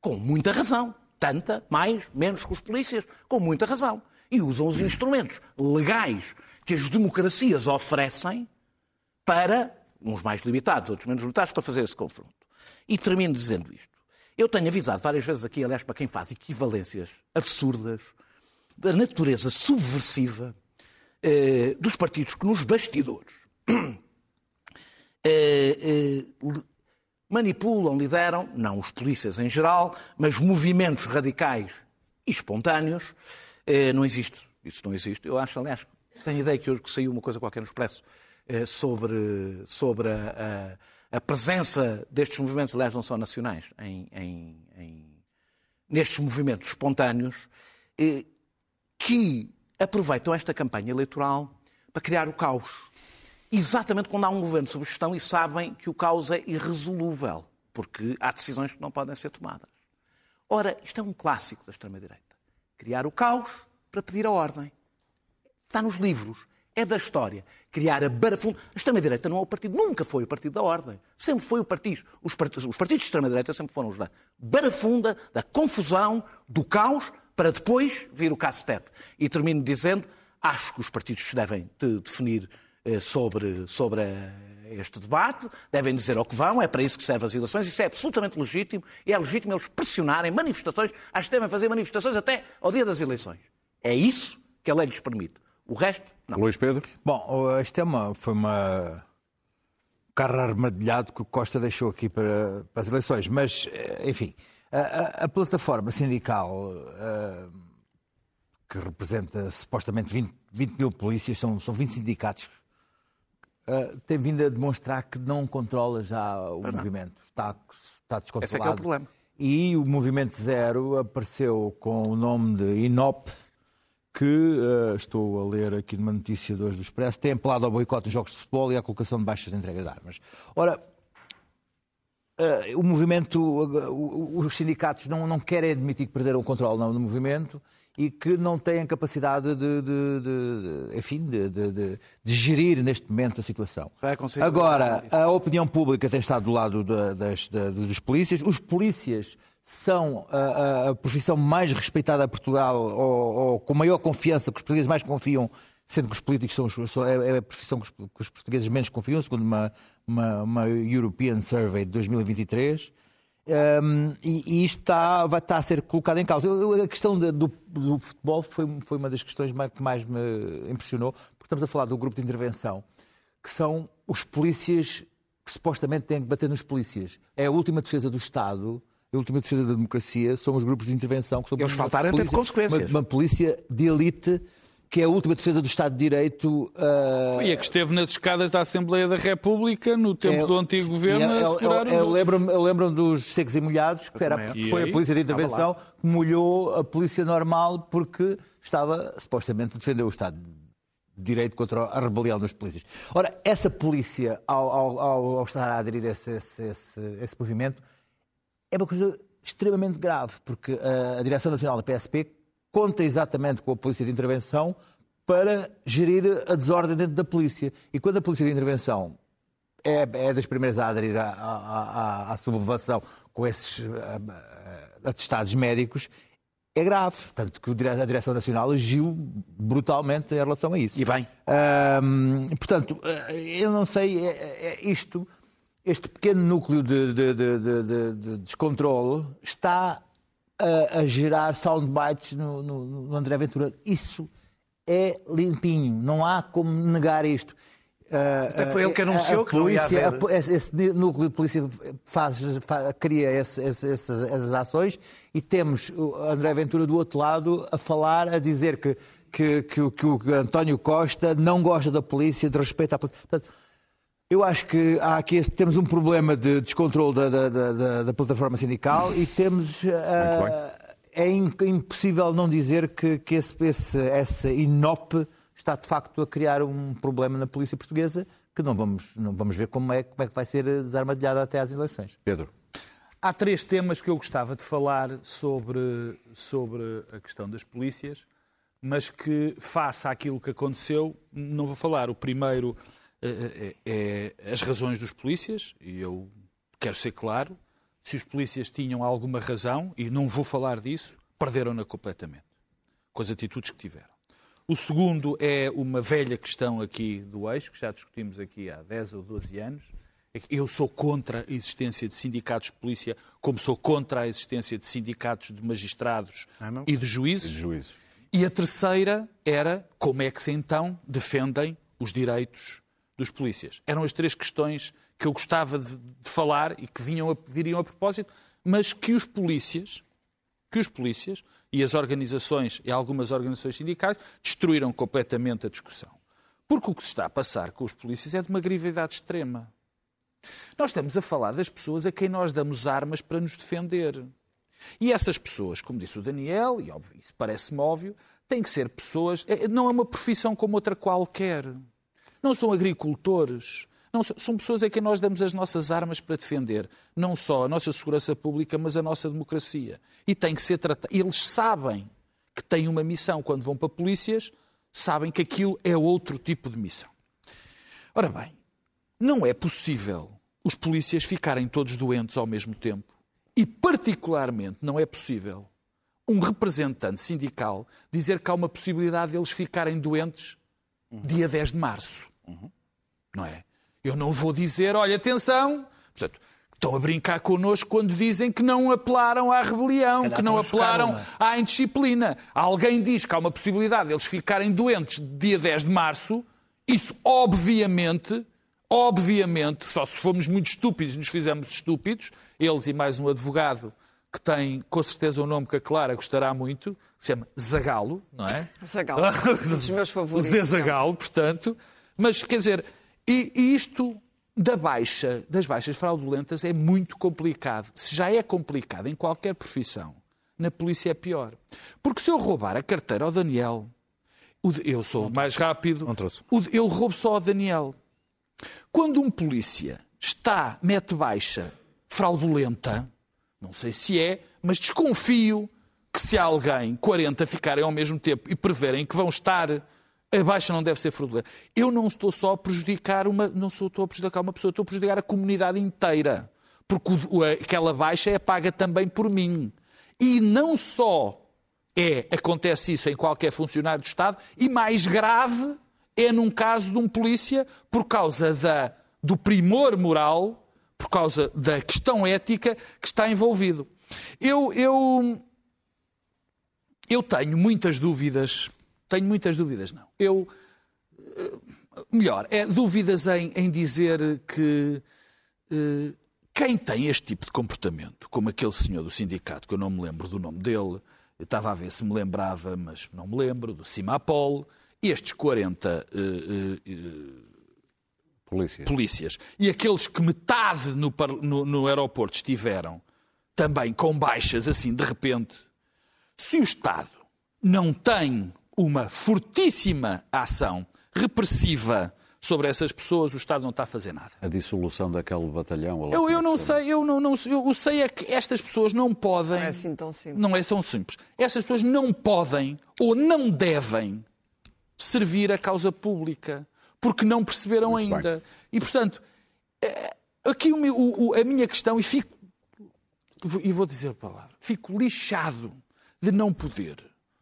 Com muita razão. Tanta, mais, menos que os polícias. Com muita razão. E usam os instrumentos legais que as democracias oferecem para, uns mais limitados, outros menos limitados, para fazer esse confronto. E termino dizendo isto. Eu tenho avisado várias vezes aqui, aliás, para quem faz equivalências absurdas da natureza subversiva eh, dos partidos que nos bastidores eh, eh, manipulam, lideram, não os polícias em geral, mas movimentos radicais e espontâneos. Eh, não existe. Isso não existe. Eu acho, aliás, tenho ideia que hoje que saiu uma coisa qualquer no Expresso eh, sobre, sobre a, a- a presença destes movimentos, aliás, não só nacionais, em, em- em- nestes movimentos espontâneos, eh, que aproveitam esta campanha eleitoral para criar o caos. Exatamente quando há um governo sob gestão e sabem que o caos é irresolúvel, porque há decisões que não podem ser tomadas. Ora, isto é um clássico da extrema-direita. Criar o caos para pedir a ordem. Está nos livros. É da história. Criar a barafunda. A extrema-direita não é o partido, nunca foi o partido da ordem. Sempre foi o partido. Os partidos, os partidos de extrema-direita sempre foram os da barafunda, da confusão, do caos, para depois vir o cacetete. E termino dizendo, acho que os partidos se devem de- definir sobre, sobre eh, este debate, devem dizer ao que vão, é para isso que servem as eleições, isso é absolutamente legítimo, e é legítimo eles pressionarem manifestações, acho que devem fazer manifestações até ao dia das eleições. É isso que a lei lhes permite. O resto, não. Luís Pedro? Bom, isto é uma, foi uma carro armadilhado que o Costa deixou aqui para, para as eleições. Mas, eh, enfim, a, a- a plataforma sindical eh, que representa supostamente 20, 20 mil polícias, são, são 20 sindicatos, eh, tem vindo a demonstrar que não controla já o movimento. Está, está descontrolado. Esse é que é o problema. E o Movimento Zero apareceu com o nome de INOP, que eh, estou a ler aqui numa notícia de hoje do Expresso, tem apelado ao boicote dos jogos de futebol e à colocação de baixas de entrega de armas. Ora, o movimento, o- os sindicatos não, não querem admitir que perderam o controle do movimento e que não têm capacidade de, de- de- de- enfim, de, gerir neste momento a situação. Agora, a opinião pública tem estado do lado da- das- da- dos polícias. Os polícias são a, a- a profissão mais respeitada em Portugal, ou, ou com maior confiança, que os portugueses mais confiam, sendo que os políticos são, é é a profissão que os, portugueses menos confiam, segundo uma, uma, uma European Survey de 2023. Um, e, e isto está, vai estar a ser colocado em causa. Eu- eu- a questão de- do, do futebol foi, foi uma das questões mais- que mais me impressionou, porque estamos a falar do grupo de intervenção, que são os polícias que supostamente têm que bater nos polícias. É a última defesa do Estado, a última defesa da democracia, são os grupos de intervenção. Que são Eles uma faltarem teve polícia- consequências. Uma, uma polícia de elite, que é a última defesa do Estado de Direito. ah, E a que esteve nas escadas da Assembleia da República no tempo é- do antigo governo é- eu- eu outros. lembro-me lembro dos secos e molhados, que, era, também. que foi aí? a polícia de intervenção que molhou a polícia normal porque estava supostamente a defender o Estado de Direito contra a rebelião dos polícias. Ora, essa polícia, ao, ao- ao- estar a aderir a esse, esse- esse- esse movimento, é uma coisa extremamente grave, porque a, a Direção Nacional da PSP conta exatamente com a Polícia de Intervenção para gerir a desordem dentro da polícia. E quando a Polícia de Intervenção é, é das primeiras a aderir à, à, à- à sublevação com esses ah, ah, atestados médicos, é grave. Tanto que a Direção Nacional agiu brutalmente em relação a isso. E bem. Portanto, ah, eu não sei, é- é- isto, este pequeno núcleo de- de- de- de descontrole está a, a gerar soundbites no, no, no André Ventura. Isso é limpinho, não há como negar isto. Até foi ele que anunciou a, que não ia polícia, haver. a- esse, núcleo de polícia faz, fa- cria esse- esse- essas, essas ações e temos o André Ventura do outro lado a falar, a dizer que, que, que, o- que o António Costa não gosta da polícia, de respeito à polícia. Portanto, eu acho que há aqui, temos um problema de descontrole da, da, da- da- plataforma sindical e temos. ah, é im- impossível não dizer que, que esse, esse, essa INOP está de facto a criar um problema na polícia portuguesa que não vamos, não vamos ver como é, como é que vai ser desarmadilhada até às eleições. Pedro. Há três temas que eu gostava de falar sobre, sobre a questão das polícias, mas que, face àquilo que aconteceu, não vou falar. O primeiro é, é as razões dos polícias, e eu quero ser claro: se os polícias tinham alguma razão, e não vou falar disso, perderam-na completamente, com as atitudes que tiveram. O segundo é uma velha questão aqui do eixo, que já discutimos aqui há 10 ou 12 anos. É Eu sou contra a existência de sindicatos de polícia, como sou contra a existência de sindicatos de magistrados e de juízes. Juízes. E a terceira era como é que se então defendem os direitos dos polícias. Eram as três questões que eu gostava de, de falar e que vinham a, viriam a propósito, mas que os polícias, que os polícias e as organizações e algumas organizações sindicais destruíram completamente a discussão. Porque o que se está a passar com os polícias é de uma gravidade extrema. Nós estamos a falar das pessoas a quem nós damos armas para nos defender. E essas pessoas, como disse o Daniel, e óbvio, isso parece-me óbvio, têm que ser pessoas. é- Não é uma profissão como outra qualquer. Não são agricultores. Não são, são pessoas a quem nós damos as nossas armas para defender não só a nossa segurança pública, mas a nossa democracia. E tem que ser tratado. Eles sabem que têm uma missão. Quando vão para polícias, sabem que aquilo é outro tipo de missão. Ora bem, não é possível os polícias ficarem todos doentes ao mesmo tempo. E, particularmente, não é possível um representante sindical dizer que há uma possibilidade deles ficarem doentes dia 10 de março. Não é? Eu não vou dizer, olha, atenção, portanto, estão a brincar connosco quando dizem que não apelaram à rebelião, que não apelaram à indisciplina. Alguém diz que há uma possibilidade deles ficarem doentes dia 10 de março, isso obviamente, obviamente, só se formos muito estúpidos e nos fizermos estúpidos, eles e mais um advogado que tem com certeza um nome que a Clara gostará muito, que se chama Zagalo, não é? Zagalo, dos meus favoritos. Zé Zagalo, portanto. Mas, quer dizer, e, e isto da baixa, das baixas fraudulentas é muito complicado. Se já é complicado em qualquer profissão, na polícia é pior. Porque se eu roubar a carteira ao Daniel, eu sou mais rápido, eu roubo só ao Daniel. Quando um polícia está, mete baixa fraudulenta, não sei se é, mas desconfio que se alguém, 40, ficarem ao mesmo tempo e preverem que vão estar, a baixa não deve ser fraudulenta. Eu não estou só a prejudicar uma, não sou, estou a prejudicar uma pessoa, estou a prejudicar a comunidade inteira. Porque o- aquela baixa é paga também por mim. E não só é, acontece isso em qualquer funcionário do Estado, e mais grave é num caso de um polícia por causa da, do primor moral, por causa da questão ética que está envolvido. Eu, eu, eu tenho muitas dúvidas, tenho muitas dúvidas, não. Eu, eh, melhor, é dúvidas em, em dizer que eh, quem tem este tipo de comportamento, como aquele senhor do sindicato, que eu não me lembro do nome dele, eu estava a ver se me lembrava, mas não me lembro, do Cimapol, estes 40 eh, eh, eh, Polícia. polícias e aqueles que metade no, no- no aeroporto estiveram também com baixas assim de repente, se o Estado não tem uma fortíssima ação repressiva sobre essas pessoas, o Estado não está a fazer nada. A dissolução daquele batalhão. Eu, eu não sei, eu não, não sei, eu sei é que estas pessoas não podem. Não é assim tão simples. Não é tão simples. Estas pessoas não podem ou não devem servir a causa pública, porque não perceberam Muito ainda. E, portanto, eh, aqui o- o- a minha questão, e fico, e vou dizer a palavra, fico lixado de não poder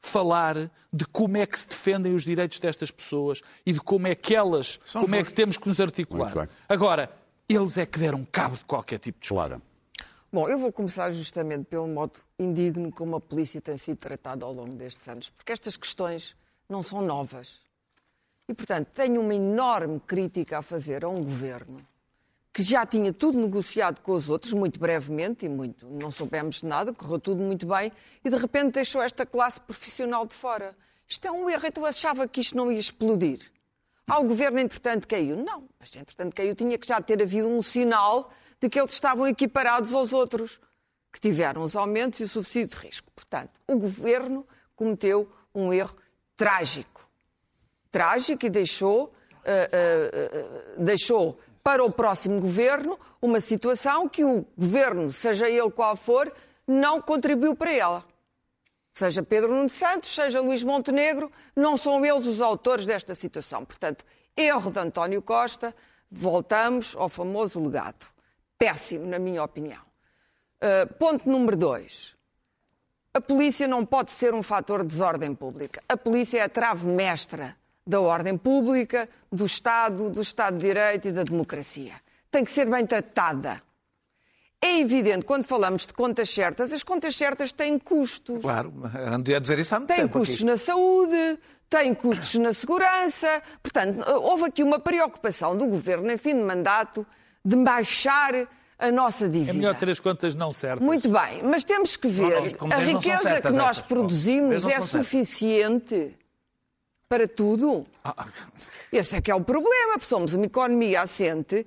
falar de como é que se defendem os direitos destas pessoas e de como é que elas, como é que temos que nos articular. Agora, eles é que deram cabo de qualquer tipo de discussão. Clara. Bom, eu vou começar justamente pelo modo indigno como a polícia tem sido tratada ao longo destes anos, porque estas questões não são novas. E, portanto, tenho uma enorme crítica a fazer a um governo que já tinha tudo negociado com os outros, muito brevemente e muito, não soubemos de nada, correu tudo muito bem, e de repente deixou esta classe profissional de fora. Isto é um erro, então achava que isto não ia explodir. Ah, o governo, entretanto, caiu. Não, mas entretanto caiu, tinha que já ter havido um sinal de que eles estavam equiparados aos outros, que tiveram os aumentos e o subsídio de risco. Portanto, o governo cometeu um erro trágico. Trágico e deixou, uh, uh, uh, deixou para o próximo governo uma situação que o governo, seja ele qual for, não contribuiu para ela. Seja Pedro Nuno Santos, seja Luís Montenegro, não são eles os autores desta situação. Portanto, erro de António Costa, voltamos ao famoso legado. Péssimo, na minha opinião. Uh, ponto número dois. A polícia não pode ser um fator de desordem pública. A polícia é a trave mestra da ordem pública, do Estado, do Estado de Direito e da democracia. Tem que ser bem tratada. É evidente, quando falamos de contas certas, as contas certas têm custos. Claro, ando a dizer isso há muito Têm tempo custos aqui. na saúde, têm custos na segurança. Portanto, houve aqui uma preocupação do governo, em fim de mandato, de baixar a nossa dívida. É melhor ter as contas não certas. Muito bem, mas temos que ver, não, a não são riqueza certas que nós estas. produzimos Vês, não é certas. suficiente para tudo? Esse é que é o problema, somos uma economia assente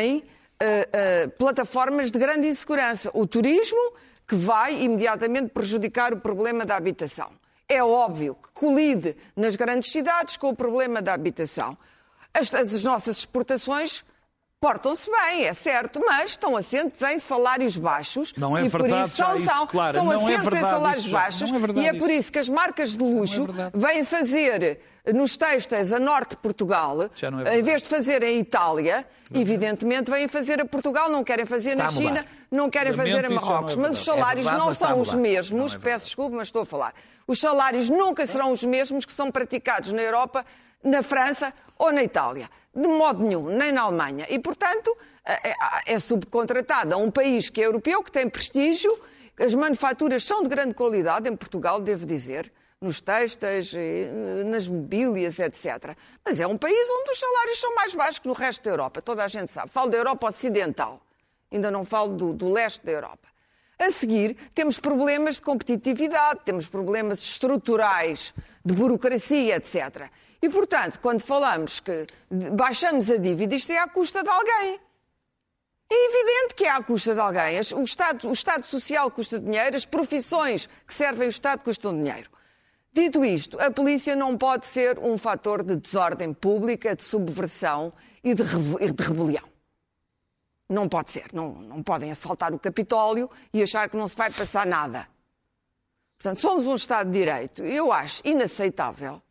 em eh, eh, plataformas de grande insegurança. O turismo, que vai imediatamente prejudicar o problema da habitação. É óbvio que colide nas grandes cidades com o problema da habitação. As, as nossas exportações portam-se bem, é certo, mas estão assentes em salários baixos. Não é e por verdade, isso são, já isso, são, Clara, são não é assentes em verdade salários baixos. É verdade e é por isso. que as marcas de luxo verdade. vêm fazer nos textos a norte de Portugal, é em verdade. vez de fazer em Itália, evidentemente vêm fazer a Portugal, não querem fazer Está na a. China, não querem Lamento, fazer é Marrocos. mas os verdade. salários É verdade, não são a os mesmos, é verdade. peço desculpa, mas estou a falar. Os salários nunca serão os mesmos que são praticados na Europa, na França ou na Itália. De modo nenhum, nem na Alemanha. E, portanto, é, é- é subcontratado a um país que é europeu, que tem prestígio. As manufaturas são de grande qualidade, em Portugal, devo dizer, nos textos, nas mobílias, etc. Mas é um país onde os salários são mais baixos que no resto da Europa. Toda a gente sabe. Falo da Europa Ocidental. Ainda não falo do, do leste da Europa. A seguir, temos problemas de competitividade, temos problemas estruturais, de burocracia, etc. E, portanto, quando falamos que baixamos a dívida, isto é à custa de alguém. É evidente que é à custa de alguém. O Estado, o Estado Social custa dinheiro, as profissões que servem o Estado custam dinheiro. Dito isto, a polícia não pode ser um fator de desordem pública, de subversão e de rebelião. Não pode ser. Não, não podem assaltar o Capitólio e achar que não se vai passar nada. Portanto, somos um Estado de Direito. Eu acho inaceitável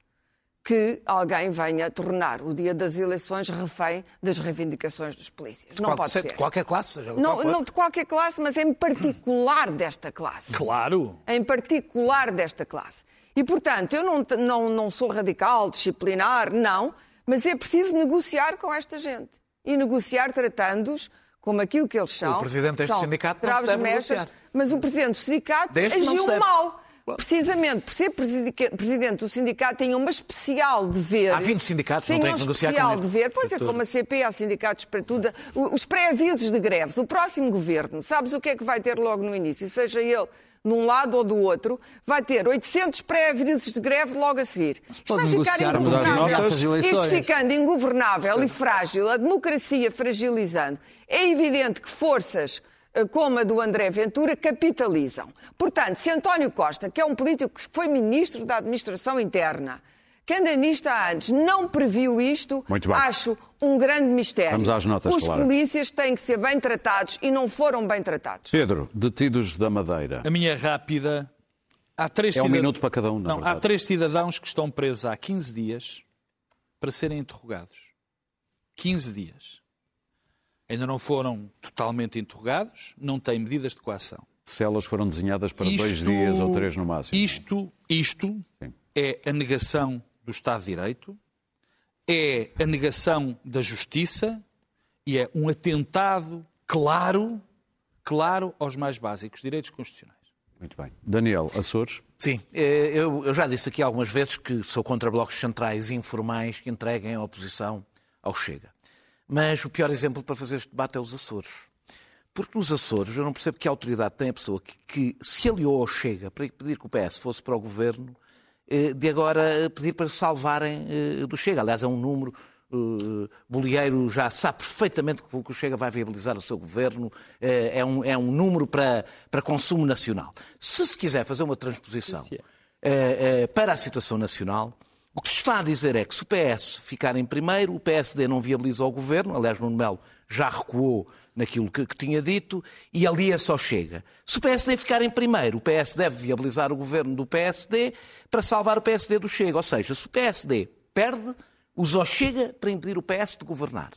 que alguém venha tornar o dia das eleições refém das reivindicações dos polícias. Não Qual- pode de ser. qualquer classe, seja Não, qual não de qualquer classe, mas em particular desta classe. Claro. Em particular desta classe. E, portanto, eu não, não, não sou radical, disciplinar, não, mas é preciso negociar com esta gente. E negociar tratando-os como aquilo que eles são. O presidente deste São sindicato não se deve mestras, mas o presidente do sindicato não se agiu mal. Precisamente por ser presidente do sindicato, tinha uma especial dever. Há 20 sindicatos, não tinha tem um que negociar com especial este. dever. Pois é, como a CP, há sindicatos para tudo. Os pré-avisos de greves, o próximo governo, sabes o que é que vai ter logo no início? Seja ele de um lado ou do outro, vai ter 800 pré-avisos de greve logo a seguir. Isto vai ficar ingovernável. Isto ficando ingovernável e frágil, a democracia fragilizando, é evidente que forças como a do André Ventura capitalizam. Portanto, se António Costa, que é um político que foi ministro da Administração Interna, que anda nisto há anos, não previu isto, Muito bem. acho um grande mistério. Vamos às notas, Os Clara. polícias têm que ser bem tratados e não foram bem tratados. Pedro, detidos da Madeira. A minha rápida. Há três É um cidad- minuto para cada um, na Não, verdade. há três cidadãos que estão presos há 15 dias para serem interrogados. 15 dias. Ainda não foram totalmente interrogados, não têm medidas de coação. Celas foram desenhadas para dois Isto- dias ou três no máximo. Isto, isto Sim. é a negação do Estado de Direito, é a negação da justiça e é um atentado claro claro aos mais básicos direitos constitucionais. Muito bem. Daniel, Açores? Sim, eu, eu já disse aqui algumas vezes que sou contra blocos centrais informais que entreguem a oposição ao Chega. Mas o pior exemplo para fazer este debate é os Açores. Porque nos Açores eu não percebo que autoridade tem a pessoa que, que se aliou ao Chega para pedir que o PS fosse para o governo, eh, de agora pedir para salvarem eh, do Chega. Aliás, é um número Uh, Bolieiro já sabe perfeitamente que o Chega vai viabilizar o seu governo, é, um, é um número para, para consumo nacional. Se se quiser fazer uma transposição para a situação nacional, o que se está a dizer é que se o PS ficar em primeiro, o PSD não viabiliza o governo, aliás, Nuno Melo já recuou naquilo que, que tinha dito, e ali é só chega. Se o PSD ficar em primeiro, o PS deve viabilizar o governo do PSD para salvar o PSD do Chega. Ou seja, se o PSD perde, usou Chega para impedir o PS de governar.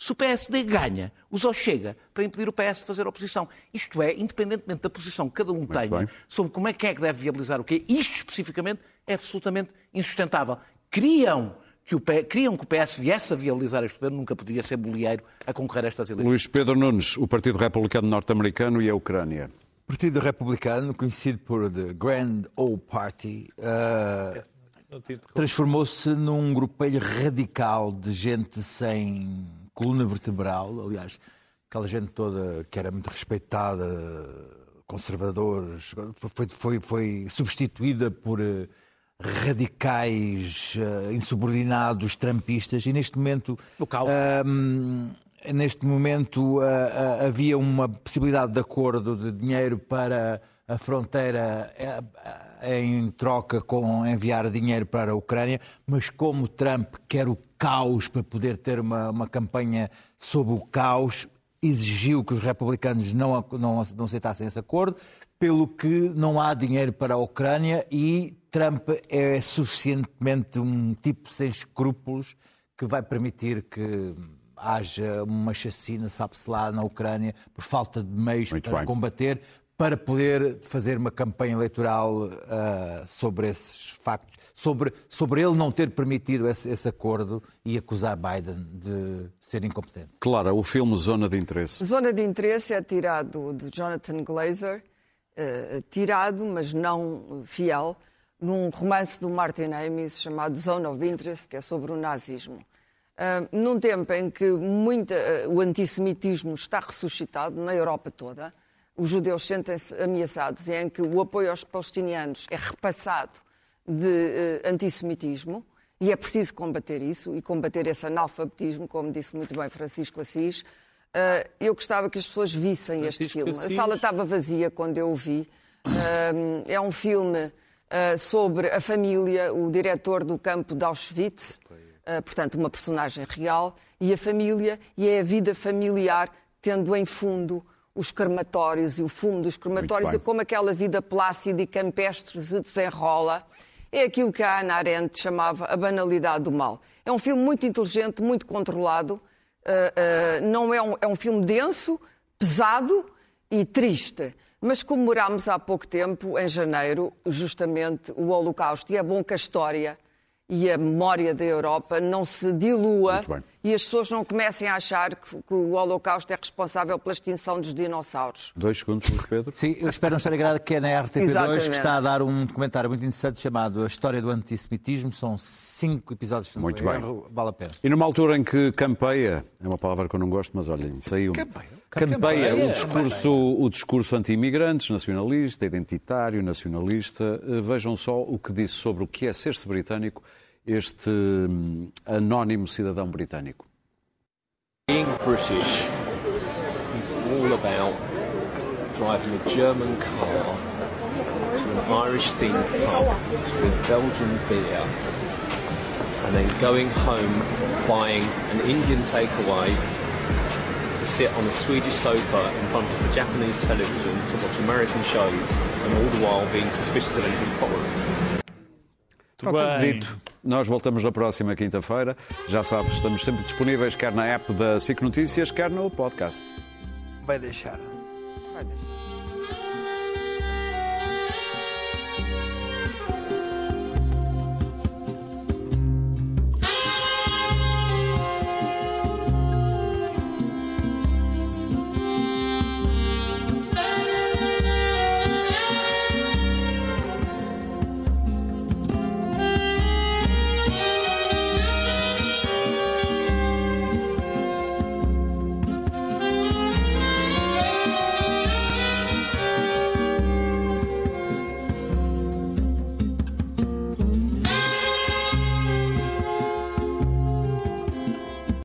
Se o PSD ganha, usou Chega para impedir o PS de fazer oposição. Isto é, independentemente da posição que cada um Muito tenha bem. sobre como é que é que deve viabilizar o quê, isto especificamente é absolutamente insustentável. Queriam que o, queriam que o PS viesse a viabilizar este governo, nunca podia ser bolieiro a concorrer a estas eleições. Luís Pedro Nunes, o Partido Republicano Norte-Americano e a Ucrânia. Partido Republicano, conhecido por The Grand Old Party, eh, transformou-se num grupelho radical de gente sem coluna vertebral. Aliás, aquela gente toda que era muito respeitada, conservadores, foi, foi, foi substituída por eh, radicais eh, insubordinados trampistas e neste momento O caos. Hum, neste momento ah, havia uma possibilidade de acordo de dinheiro para a fronteira eh, em troca com enviar dinheiro para a Ucrânia, mas como Trump quer o caos para poder ter uma, uma campanha sobre o caos, exigiu que os republicanos não, não, não aceitassem esse acordo, pelo que não há dinheiro para a Ucrânia e Trump é suficientemente um tipo sem escrúpulos que vai permitir que haja uma chacina, sabe-se lá, na Ucrânia, por falta de meios Muito para bem. combater, para poder fazer uma campanha eleitoral ah, sobre esses factos, sobre, sobre ele não ter permitido esse, esse acordo e acusar Biden de ser incompetente. Clara, o filme Zona de Interesse. Zona de interesse é tirado de Jonathan Glazer, eh, tirado, mas não fiel, num romance do Martin Amis chamado Zone of Interest, que é sobre o nazismo. Ah, num tempo em que muita, eh, o antissemitismo está ressuscitado na Europa toda, os judeus sentem-se ameaçados e em que o apoio aos palestinianos é repassado de eh, antissemitismo, e é preciso combater isso e combater esse analfabetismo, como disse muito bem Francisco Assis. Ah, eu gostava que as pessoas vissem este Francisco filme. Assis. A sala estava vazia quando eu o vi. Ah, é um filme ah, sobre a família, o diretor do campo de Auschwitz, portanto, uma personagem real, e a família, e é a vida familiar, tendo em fundo os crematórios e o fumo dos crematórios e como aquela vida plácida e campestre se desenrola. É aquilo que a Ana Arendt chamava a banalidade do mal. É um filme muito inteligente, muito controlado. ah, ah, não é um, é um filme denso, pesado e triste. Mas comemorámos há pouco tempo, em janeiro, justamente o Holocausto. E é bom que a história e a memória da Europa não se dilua. E as pessoas não comecem a achar que, que o Holocausto é responsável pela extinção dos dinossauros. Dois segundos, Luís Pedro. Sim, eu espero não estar enganado que é na RTP2 Exatamente. que está a dar um documentário muito interessante chamado A História do Antissemitismo. São cinco episódios, Muito bem. erro, vale a pena. E numa altura em que campeia, é uma palavra que eu não gosto, mas olhem, saiu. Campeia o discurso, o discurso anti-imigrantes, nacionalista, identitário, nacionalista. Eh, Vejam só o que disse sobre o que é ser-se britânico este hum, anónimo cidadão britânico. Being British is all about driving a German car to an Irish themed pub to drink Belgian beer and then going home buying an Indian takeaway to sit on a Swedish sofa in front of a Japanese television to watch American shows and all the while being suspicious of anything foreign. Está tudo dito. Nós voltamos na próxima quinta-feira. Já sabes, estamos sempre disponíveis, quer na app da SIC Notícias, quer no podcast. Vai deixar. Vai deixar.